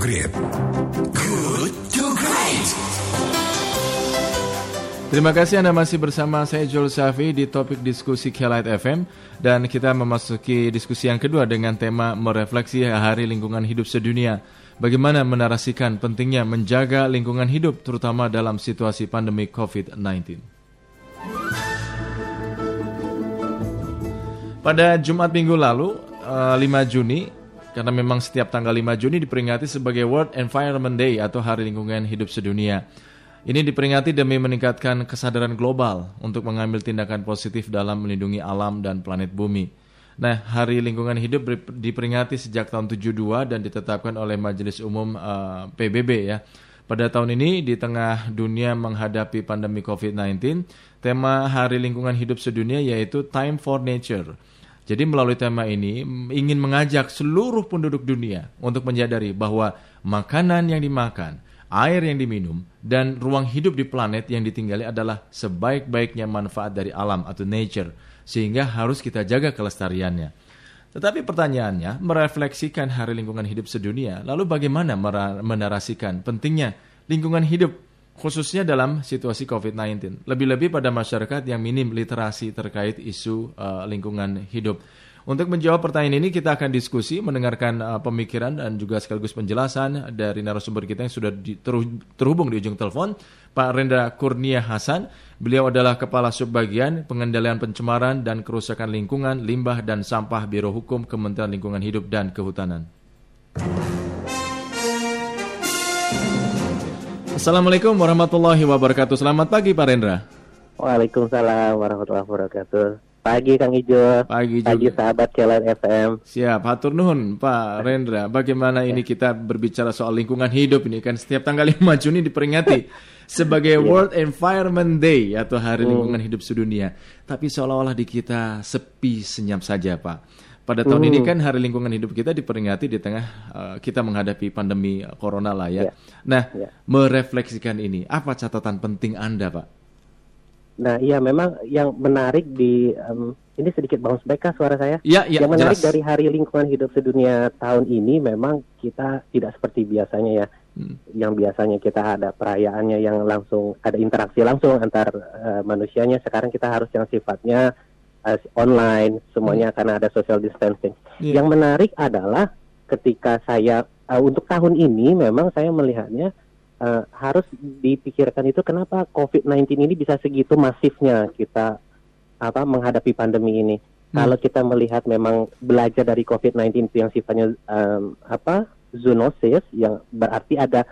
Great. Good to Great. Terima kasih Anda masih bersama saya Joel Safi di topik diskusi Kelight FM dan kita memasuki diskusi yang kedua dengan tema merefleksi Hari Lingkungan Hidup Sedunia. Bagaimana menarasikan pentingnya menjaga lingkungan hidup terutama dalam situasi pandemi COVID-19. Pada Jumat minggu lalu, 5 eh, Juni, karena memang setiap tanggal 5 Juni diperingati sebagai World Environment Day atau Hari Lingkungan Hidup Sedunia. Ini diperingati demi meningkatkan kesadaran global untuk mengambil tindakan positif dalam melindungi alam dan planet bumi. Nah, Hari Lingkungan Hidup diperingati sejak tahun 72 dan ditetapkan oleh Majelis Umum uh, eh, PBB ya. Pada tahun ini di tengah dunia menghadapi pandemi COVID-19, tema Hari Lingkungan Hidup Sedunia yaitu Time for Nature jadi melalui tema ini ingin mengajak seluruh penduduk dunia untuk menyadari bahwa makanan yang dimakan, air yang diminum, dan ruang hidup di planet yang ditinggali adalah sebaik-baiknya manfaat dari alam atau nature, sehingga harus kita jaga kelestariannya. Tetapi pertanyaannya, merefleksikan Hari Lingkungan Hidup Sedunia, lalu bagaimana menarasikan pentingnya lingkungan hidup khususnya dalam situasi COVID-19. Lebih-lebih pada masyarakat yang minim literasi terkait isu uh, lingkungan hidup. Untuk menjawab pertanyaan ini kita akan diskusi mendengarkan uh, pemikiran dan juga sekaligus penjelasan dari narasumber kita yang sudah di, terhubung di ujung telepon, Pak Rendra Kurnia Hasan. Beliau adalah Kepala Subbagian Pengendalian Pencemaran dan Kerusakan Lingkungan, Limbah dan Sampah Biro Hukum Kementerian Lingkungan Hidup dan Kehutanan. Assalamualaikum warahmatullahi wabarakatuh. Selamat pagi Pak Rendra. Waalaikumsalam warahmatullahi wabarakatuh. Pagi Kang Ijo. Pagi juga. Pagi sahabat Kelan FM. Siap, hatur nuhun Pak Rendra. Bagaimana ini kita berbicara soal lingkungan hidup ini kan setiap tanggal 5 Juni diperingati sebagai iya. World Environment Day atau Hari hmm. Lingkungan Hidup Sedunia. Tapi seolah-olah di kita sepi senyap saja, Pak. Pada tahun hmm. ini kan Hari Lingkungan Hidup kita diperingati di tengah uh, kita menghadapi pandemi corona lah ya. Yeah. Nah, yeah. merefleksikan ini, apa catatan penting Anda, Pak? Nah, iya memang yang menarik di um, ini sedikit bounce back kah suara saya? Iya, iya. Yang menarik jelas. dari Hari Lingkungan Hidup Sedunia tahun ini memang kita tidak seperti biasanya ya. Hmm. Yang biasanya kita ada perayaannya yang langsung ada interaksi langsung antar uh, manusianya, sekarang kita harus yang sifatnya uh, online semuanya hmm. karena ada social distancing. Yeah. Yang menarik adalah ketika saya uh, untuk tahun ini memang saya melihatnya uh, harus dipikirkan itu kenapa COVID-19 ini bisa segitu masifnya kita apa menghadapi pandemi ini. Hmm. Kalau kita melihat memang belajar dari COVID-19 yang sifatnya um, apa zoonosis yang berarti ada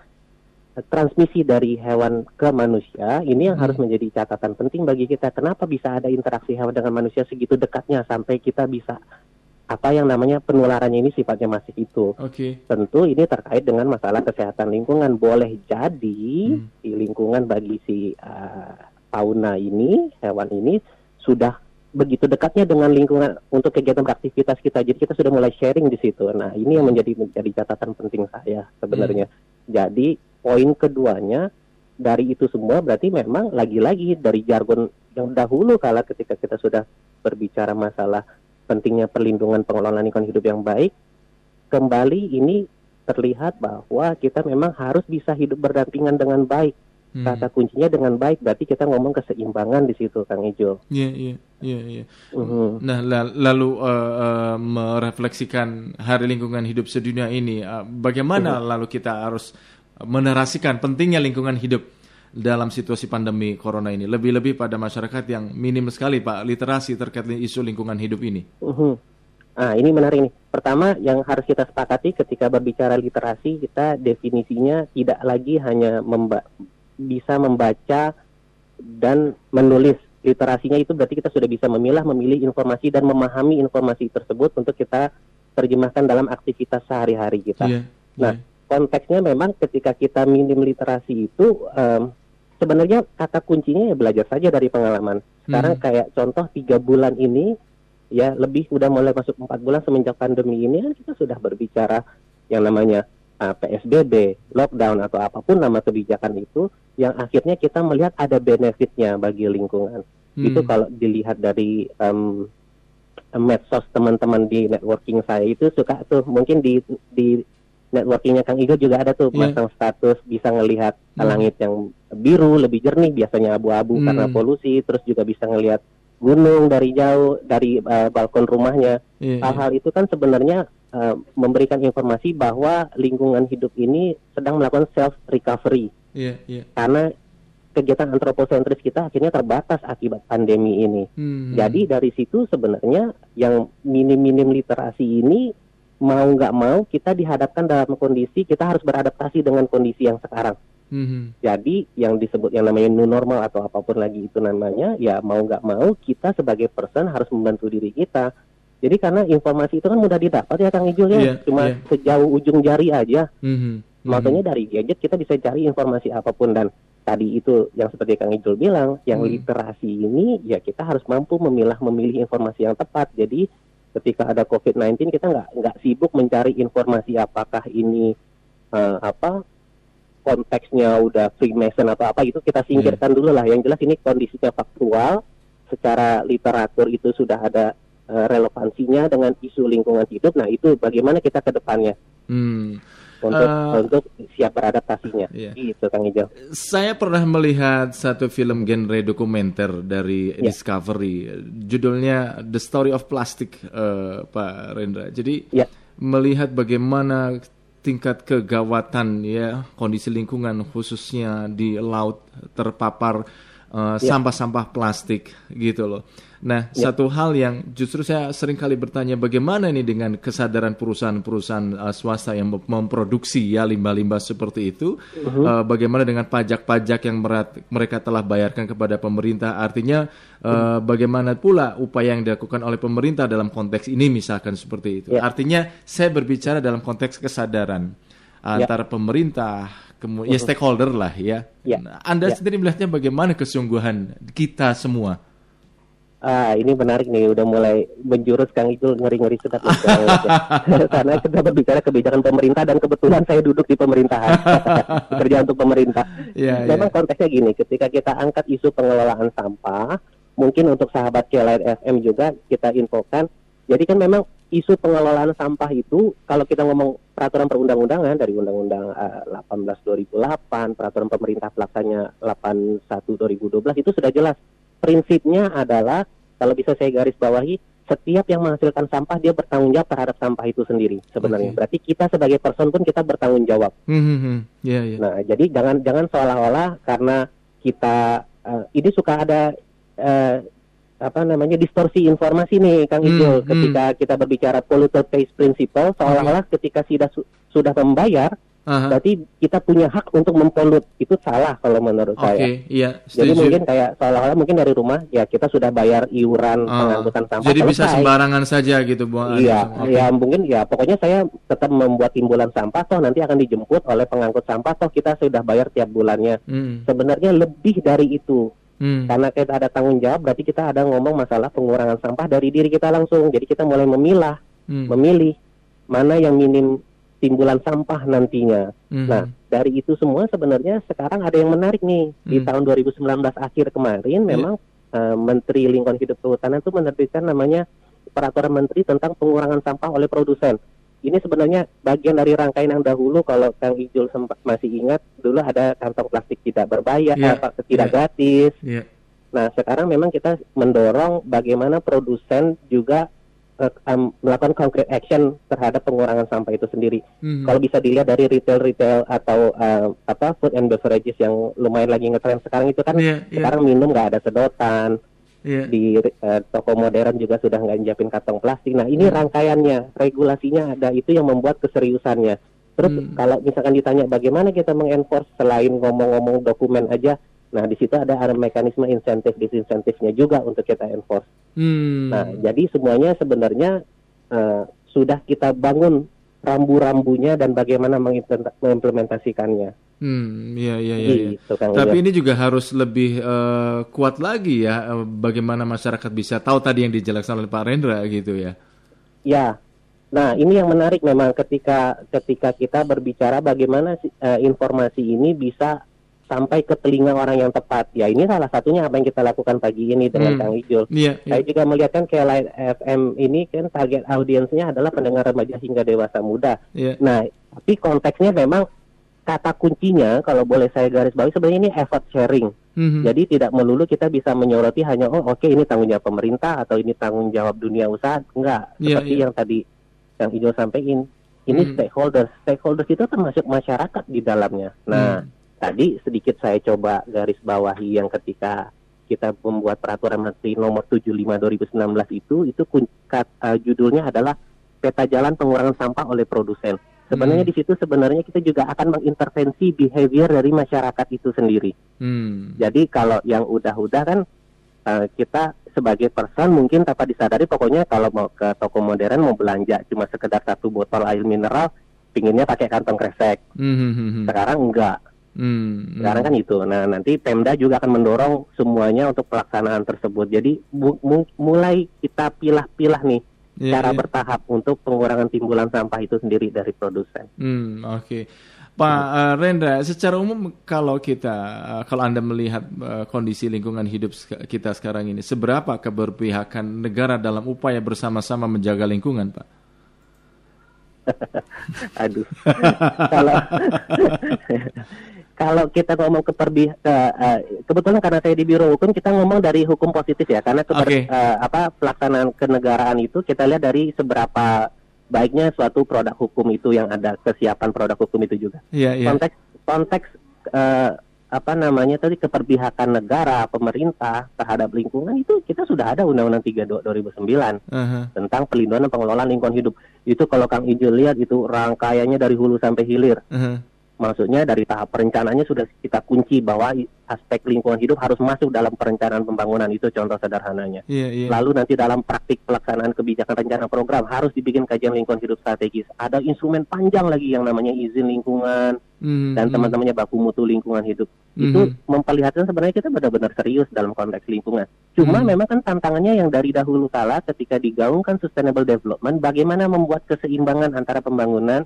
transmisi dari hewan ke manusia ini yang hmm. harus menjadi catatan penting bagi kita. Kenapa bisa ada interaksi hewan dengan manusia segitu dekatnya sampai kita bisa apa yang namanya penularannya ini sifatnya masih itu. Okay. Tentu ini terkait dengan masalah kesehatan lingkungan. Boleh jadi hmm. di lingkungan bagi si uh, fauna ini, hewan ini sudah begitu dekatnya dengan lingkungan untuk kegiatan beraktivitas kita. Jadi kita sudah mulai sharing di situ. Nah, ini yang menjadi menjadi catatan penting saya sebenarnya. Hmm. Jadi poin keduanya dari itu semua berarti memang lagi-lagi dari jargon yang dahulu kala ketika kita sudah berbicara masalah pentingnya perlindungan pengelolaan lingkungan hidup yang baik, kembali ini terlihat bahwa kita memang harus bisa hidup berdampingan dengan baik. Hmm. Kata kuncinya dengan baik berarti kita ngomong keseimbangan di situ, Kang Ijo. Iya, iya, iya, iya. Uh-huh. Nah, lalu uh, uh, merefleksikan Hari Lingkungan Hidup Sedunia ini, uh, bagaimana uh-huh. lalu kita harus menarasikan pentingnya lingkungan hidup dalam situasi pandemi corona ini. Lebih-lebih pada masyarakat yang minim sekali Pak literasi terkait isu lingkungan hidup ini. Uh-huh. Nah, ini menarik nih. Pertama yang harus kita sepakati ketika berbicara literasi, kita definisinya tidak lagi hanya memba bisa membaca dan menulis. Literasinya itu berarti kita sudah bisa memilah, memilih informasi dan memahami informasi tersebut untuk kita terjemahkan dalam aktivitas sehari-hari kita. Yeah, nah, yeah konteksnya memang ketika kita minim literasi itu um, sebenarnya kata kuncinya ya belajar saja dari pengalaman. Sekarang hmm. kayak contoh tiga bulan ini ya lebih udah mulai masuk empat bulan semenjak pandemi ini kan kita sudah berbicara yang namanya uh, PSBB, lockdown atau apa pun nama kebijakan itu yang akhirnya kita melihat ada benefitnya bagi lingkungan. Hmm. Itu kalau dilihat dari um, medsos teman-teman di networking saya itu suka tuh mungkin di di networkingnya Kang Igo juga ada tuh masang status bisa ngelihat Hmm. langit yang biru lebih jernih biasanya abu-abu Hmm. karena polusi terus juga bisa ngelihat gunung dari jauh dari eh, balkon rumahnya Iya, iya. hal-hal itu kan sebenarnya eh, memberikan informasi bahwa lingkungan hidup ini sedang melakukan self recovery Iya, iya. karena kegiatan antroposentris kita akhirnya terbatas akibat pandemi ini. Hmm. Jadi dari situ sebenarnya yang minim-minim literasi ini mau nggak mau kita dihadapkan dalam kondisi kita harus beradaptasi dengan kondisi yang sekarang. Hmm. Jadi yang disebut yang namanya new normal atau apa pun lagi itu namanya, ya mau nggak mau kita sebagai person harus membantu diri kita. Jadi karena informasi itu kan mudah didapat ya Kang Ijul ya, Iya, cuma iya. sejauh ujung jari aja. Hmm. Makanya dari gadget kita bisa cari informasi apa pun dan tadi itu yang seperti Kang Ijul bilang, yang Hmm. literasi ini ya kita harus mampu memilah memilih informasi yang tepat. Jadi ketika ada COVID-19 kita nggak nggak sibuk mencari informasi apakah ini eh, apa konteksnya udah Freemason atau apa gitu kita singkirkan dulu lah. Yang jelas ini kondisinya faktual, secara literatur itu sudah ada eh, relevansinya dengan isu lingkungan hidup. Nah itu bagaimana kita ke depannya Hmm. Untuk Eh, untuk siap beradaptasinya. Iya. Gitu Kang Ijo. Saya pernah melihat satu film genre dokumenter dari Ya. Discovery, judulnya The Story of Plastic, eh, Pak Rendra. Jadi Ya. melihat bagaimana tingkat kegawatan ya kondisi lingkungan khususnya di laut terpapar eh, Ya. sampah-sampah plastik gitu loh. Nah, satu hal yang justru saya sering kali bertanya bagaimana nih dengan kesadaran perusahaan-perusahaan eh, swasta yang mem- memproduksi ya limbah-limbah seperti itu, Eh, bagaimana dengan pajak-pajak yang merat- mereka telah bayarkan kepada pemerintah? Artinya eh, bagaimana pula upaya yang dilakukan oleh pemerintah dalam konteks ini misalkan seperti itu. Ya. Artinya saya berbicara dalam konteks kesadaran antara pemerintah, kemudian ya stakeholder lah ya. Ya. Anda Ya. sendiri melihatnya bagaimana kesungguhan kita semua? Ah, ini menarik nih, udah mulai menjurus Kang Ijul ngeri-ngeri sedap. Karena kita berbicara kebijakan pemerintah dan kebetulan saya duduk di pemerintahan, kerja untuk pemerintah. Iya, Memang konteksnya gini, ketika kita angkat isu pengelolaan sampah, mungkin untuk sahabat Kelight FM juga kita infokan. Jadi kan memang isu pengelolaan sampah itu kalau kita ngomong peraturan perundang-undangan dari Undang-Undang eh, 18 2008, peraturan pemerintah pelaksana 81 2012 itu sudah jelas. Prinsipnya adalah kalau bisa saya garis bawahi setiap yang menghasilkan sampah dia bertanggung jawab terhadap sampah itu sendiri sebenarnya. Oke. Berarti kita sebagai person pun kita bertanggung jawab. Hmm, hmm, hmm. Iya, iya. Nah, jadi jangan jangan seolah-olah karena kita eh, ini suka ada eh, apa namanya distorsi informasi nih Kang Ijul hmm. ketika kita berbicara polluter pays principle seolah-olah ketika sudah su- sudah membayar Aha. berarti kita punya hak untuk mempolut itu salah kalau menurut Oke, saya. iya, Jadi mungkin kayak seolah-olah mungkin dari rumah ya kita sudah bayar iuran Ah, pengangkutan sampah. Jadi bisa selesai. sembarangan saja gitu, air. Iya, Oke. ya mungkin ya pokoknya saya tetap membuat timbulan sampah toh nanti akan dijemput oleh pengangkut sampah toh kita sudah bayar tiap bulannya. Hmm, Sebenarnya lebih dari itu. hmm. Karena kita ada tanggung jawab berarti kita ada ngomong masalah pengurangan sampah dari diri kita langsung. Jadi kita mulai memilah, Hmm. memilih mana yang minim timbulan sampah nantinya. Hmm. Nah, dari itu semua sebenarnya sekarang ada yang menarik nih. Di Hmm. tahun 2019 akhir kemarin memang eh, Menteri Lingkungan Hidup Kehutanan itu menerbitkan namanya peraturan menteri tentang pengurangan sampah oleh produsen. Ini sebenarnya bagian dari rangkaian yang dahulu kalau Kang Ijul sempat masih ingat dulu ada kantong plastik tidak berbayar, Iya, apa, tidak iya. gratis. Iya. Nah, sekarang memang kita mendorong bagaimana produsen juga em, melakukan concrete action terhadap pengurangan sampah itu sendiri. Hmm. Kalau bisa dilihat dari retail-retail atau eh, apa food and beverages yang lumayan lagi ngetren sekarang itu kan Iya, iya. sekarang minum nggak ada sedotan Iya. di eh, toko modern juga sudah nggak nyiapin kantong plastik. Nah ini Hmm. rangkaiannya, regulasinya ada itu yang membuat keseriusannya. Terus Hmm. kalau misalkan ditanya bagaimana kita mengenforce selain ngomong-ngomong dokumen aja, nah di situ ada mekanisme insentif disinsentifnya juga untuk kita enforce. Hmm. Nah jadi semuanya sebenarnya eh, sudah kita bangun rambu-rambunya dan bagaimana mengimplementa- mengimplementasikannya. Hmm, iya iya iya. iya. Gitu, Kang Tapi ini juga harus lebih eh, kuat lagi ya eh, bagaimana masyarakat bisa tahu tadi yang dijelaskan oleh Pak Rendra gitu ya. Ya, nah ini yang menarik memang ketika ketika kita berbicara bagaimana eh, informasi ini bisa sampai ke telinga orang yang tepat. Ya ini salah satunya apa yang kita lakukan pagi ini dengan Hmm. Kang Ijul. Iya, Saya iya. juga melihat kan kayak Light FM ini kan target audiensnya adalah pendengar remaja hingga dewasa muda. iya. Nah, tapi konteksnya memang kata kuncinya kalau boleh saya garis bawahi sebenarnya ini effort sharing. Mhm. Jadi tidak melulu kita bisa menyoroti hanya oh oke ini tanggung jawab pemerintah atau ini tanggung jawab dunia usaha. Enggak, Iya, seperti iya. yang tadi yang Ijo sampaikan. Ini Hmm. stakeholders. Stakeholders itu termasuk masyarakat di dalamnya. Nah, Hmm. Tadi sedikit saya coba garis bawahi yang ketika kita membuat peraturan menteri nomor 75 2019 itu itu kun- kat- eh, judulnya adalah peta jalan pengurangan sampah oleh produsen. Sebenarnya Hmm. di situ sebenarnya kita juga akan mengintervensi behavior dari masyarakat itu sendiri. Hmm. Jadi kalau yang udah-udah kan eh, kita sebagai person mungkin tanpa disadari pokoknya kalau mau ke toko modern mau belanja cuma sekedar satu botol air mineral pinginnya pakai kantong kresek. Mhm, mhm. Sekarang enggak. Hmm. Sekarang kan itu. Nah, nanti Pemda juga akan mendorong semuanya untuk pelaksanaan tersebut. Jadi mu- mulai kita pilah-pilah nih Iya, cara iya. bertahap untuk pengurangan timbulan sampah itu sendiri dari produsen. Hmm, oke. Pak eh, Rendra, secara umum kalau kita, eh, kalau Anda melihat eh, kondisi lingkungan hidup kita sekarang ini, seberapa keberpihakan negara dalam upaya bersama-sama menjaga lingkungan, Pak? Aduh. kalau kalau kita ngomong keperbi ke, eh, kebetulan karena saya di biro hukum kita ngomong dari hukum positif ya karena keber- Oke. eh, apa pelaksanaan kenegaraan itu kita lihat dari seberapa baiknya suatu produk hukum itu yang ada kesiapan produk hukum itu juga. Iya, iya. Konteks konteks eh, apa namanya tadi keperpihakan negara pemerintah terhadap lingkungan itu kita sudah ada Undang-Undang 3 2009 Aha. tentang pelindungan dan pengelolaan lingkungan hidup. Itu kalau Kang Ijul lihat itu rangkaiannya dari hulu sampai hilir. aha. Maksudnya dari tahap perencanaannya sudah kita kunci bahwa aspek lingkungan hidup harus masuk dalam perencanaan pembangunan itu contoh sederhananya. Iya, iya. Lalu nanti dalam praktik pelaksanaan kebijakan rencana program harus dibikin kajian lingkungan hidup strategis. Ada instrumen panjang lagi yang namanya izin lingkungan Mhm, dan mhm. teman-temannya baku mutu lingkungan hidup. Itu Mhm. memperlihatkan sebenarnya kita benar-benar serius dalam konteks lingkungan. Cuma Hmm. memang kan tantangannya yang dari dahulu kala ketika digaungkan sustainable development, bagaimana membuat keseimbangan antara pembangunan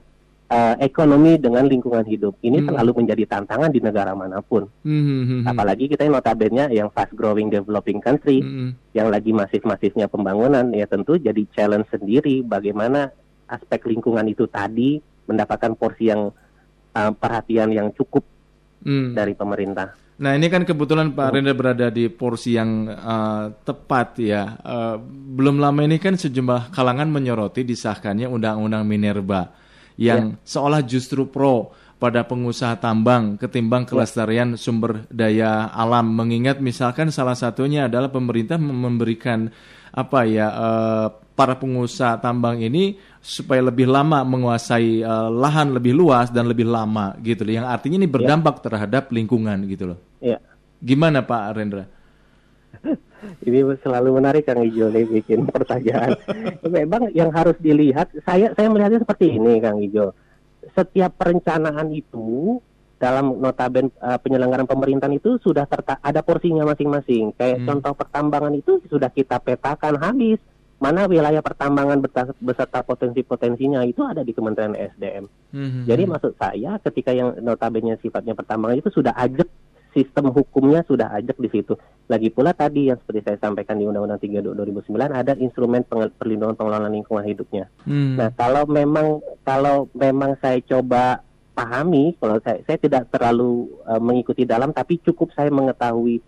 eh, ekonomi dengan lingkungan hidup. Ini Hmm. selalu menjadi tantangan di negara mana pun. Mhm, mhm. Apalagi kita yang notabene yang fast growing developing country, Mhm. yang lagi masif-masifnya pembangunan, ya tentu jadi challenge sendiri bagaimana aspek lingkungan itu tadi mendapatkan porsi yang eh, perhatian yang cukup Hmm. dari pemerintah. Nah ini kan kebetulan Pak Rendra berada di porsi yang eh, tepat ya. Eh, belum lama ini kan sejumlah kalangan menyoroti disahkannya Undang-Undang Minerba yang seolah justru pro pada pengusaha tambang ketimbang kelestarian sumber daya alam. Mengingat misalkan salah satunya adalah pemerintah mem- memberikan apa ya eh, para pengusaha tambang ini supaya lebih lama menguasai eh, lahan lebih luas dan lebih lama gitu loh. Yang artinya ini berdampak terhadap lingkungan gitu loh. Ya. Gimana Pak Rendra? Ini selalu menarik Kang Ijo nih bikin pertanyaan. Memang yang harus dilihat, saya saya melihatnya seperti ini Kang Ijo. Setiap perencanaan itu dalam notaben eh, penyelenggaraan pemerintahan itu sudah terta ada porsinya masing-masing. Kayak Hmm. contoh pertambangan itu sudah kita petakan habis. Mana wilayah pertambangan beserta potensi-potensinya itu ada di Kementerian SDM. Mhm. Jadi maksud saya ketika yang notabene sifatnya pertambangan itu sudah ajak sistem hukumnya sudah ajak di situ. Lagi pula tadi yang seperti saya sampaikan di Undang-Undang 3 2009 ada instrumen perlindungan pengelolaan lingkungan hidupnya. Hmm. Nah, kalau memang kalau memang saya coba pahami, kalau saya saya tidak terlalu eh, mengikuti dalam tapi cukup saya mengetahui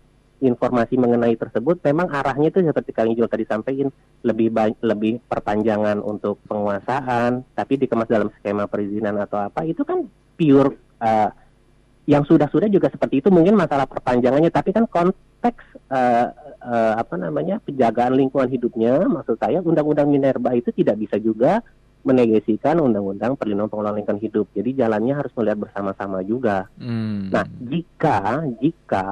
informasi mengenai tersebut memang arahnya itu seperti Kang Ijul tadi sampaikan lebih ba- lebih perpanjangan untuk penguasaan tapi dikemas dalam skema perizinan atau apa itu kan pure eh, yang sudah-sudah juga seperti itu mungkin masalah perpanjangannya tapi kan konteks eh, eh, apa namanya penjagaan lingkungan hidupnya maksud saya undang-undang Minerba itu tidak bisa juga menegasikan undang-undang perlindungan pengelolaan lingkungan hidup jadi jalannya harus melihat bersama-sama juga Hmm. Nah, jika jika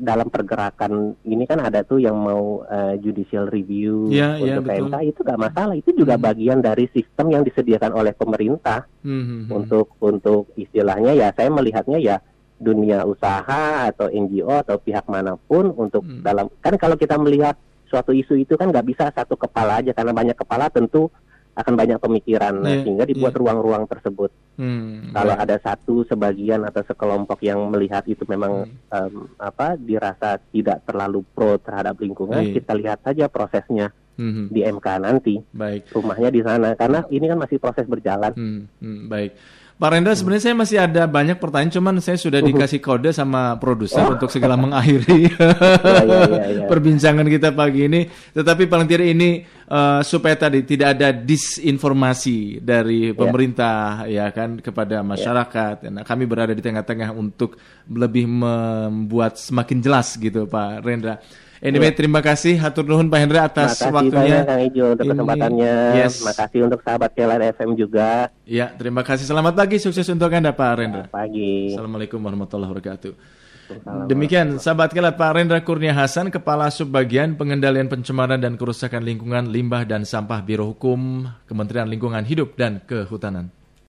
dalam pergerakan ini kan ada tuh yang mau eh, judicial review iya, untuk betul. PMK itu nggak masalah, itu juga Hmm. bagian dari sistem yang disediakan oleh pemerintah Mhm. untuk untuk istilahnya ya saya melihatnya ya dunia usaha atau NGO atau pihak mana pun untuk Hmm. dalam kan kalau kita melihat suatu isu itu kan nggak bisa satu kepala aja karena banyak kepala tentu akan banyak pemikiran nah, Iya, sehingga dibuat iya. ruang-ruang tersebut. Hmm, Kalau baik. ada satu sebagian atau sekelompok yang melihat itu memang Hmm. em, apa dirasa tidak terlalu pro terhadap lingkungan, Iya. kita lihat saja prosesnya Hmm, di MK nanti baik. rumahnya di sana karena ini kan masih proses berjalan. Hmm, hmm, baik. Pak Rendra, sebenarnya saya masih ada banyak pertanyaan, cuman saya sudah dikasih kode sama produser untuk segera mengakhiri iya, iya, iya. perbincangan kita pagi ini. Tetapi paling tidak ini eh, supaya tadi tidak ada disinformasi dari pemerintah ya kan kepada masyarakat. Nah, kami berada di tengah-tengah untuk lebih membuat semakin jelas gitu, Pak Rendra. Anyway, terima kasih hatur nuhun Pak Hendra atas Terima kasih waktunya. banyak Kang Ijo untuk Ini- kesempatannya. Yes. Terima kasih untuk sahabat Kelan FM juga. Ya, terima kasih. Selamat pagi, sukses untuk Anda Pak Rendra. Pagi. Assalamualaikum warahmatullahi wabarakatuh. Demikian, sahabat kelat Pak Rendra Kurnia Hasan, Kepala Subbagian Pengendalian Pencemaran dan Kerusakan Lingkungan Limbah dan Sampah Biro Hukum Kementerian Lingkungan Hidup dan Kehutanan.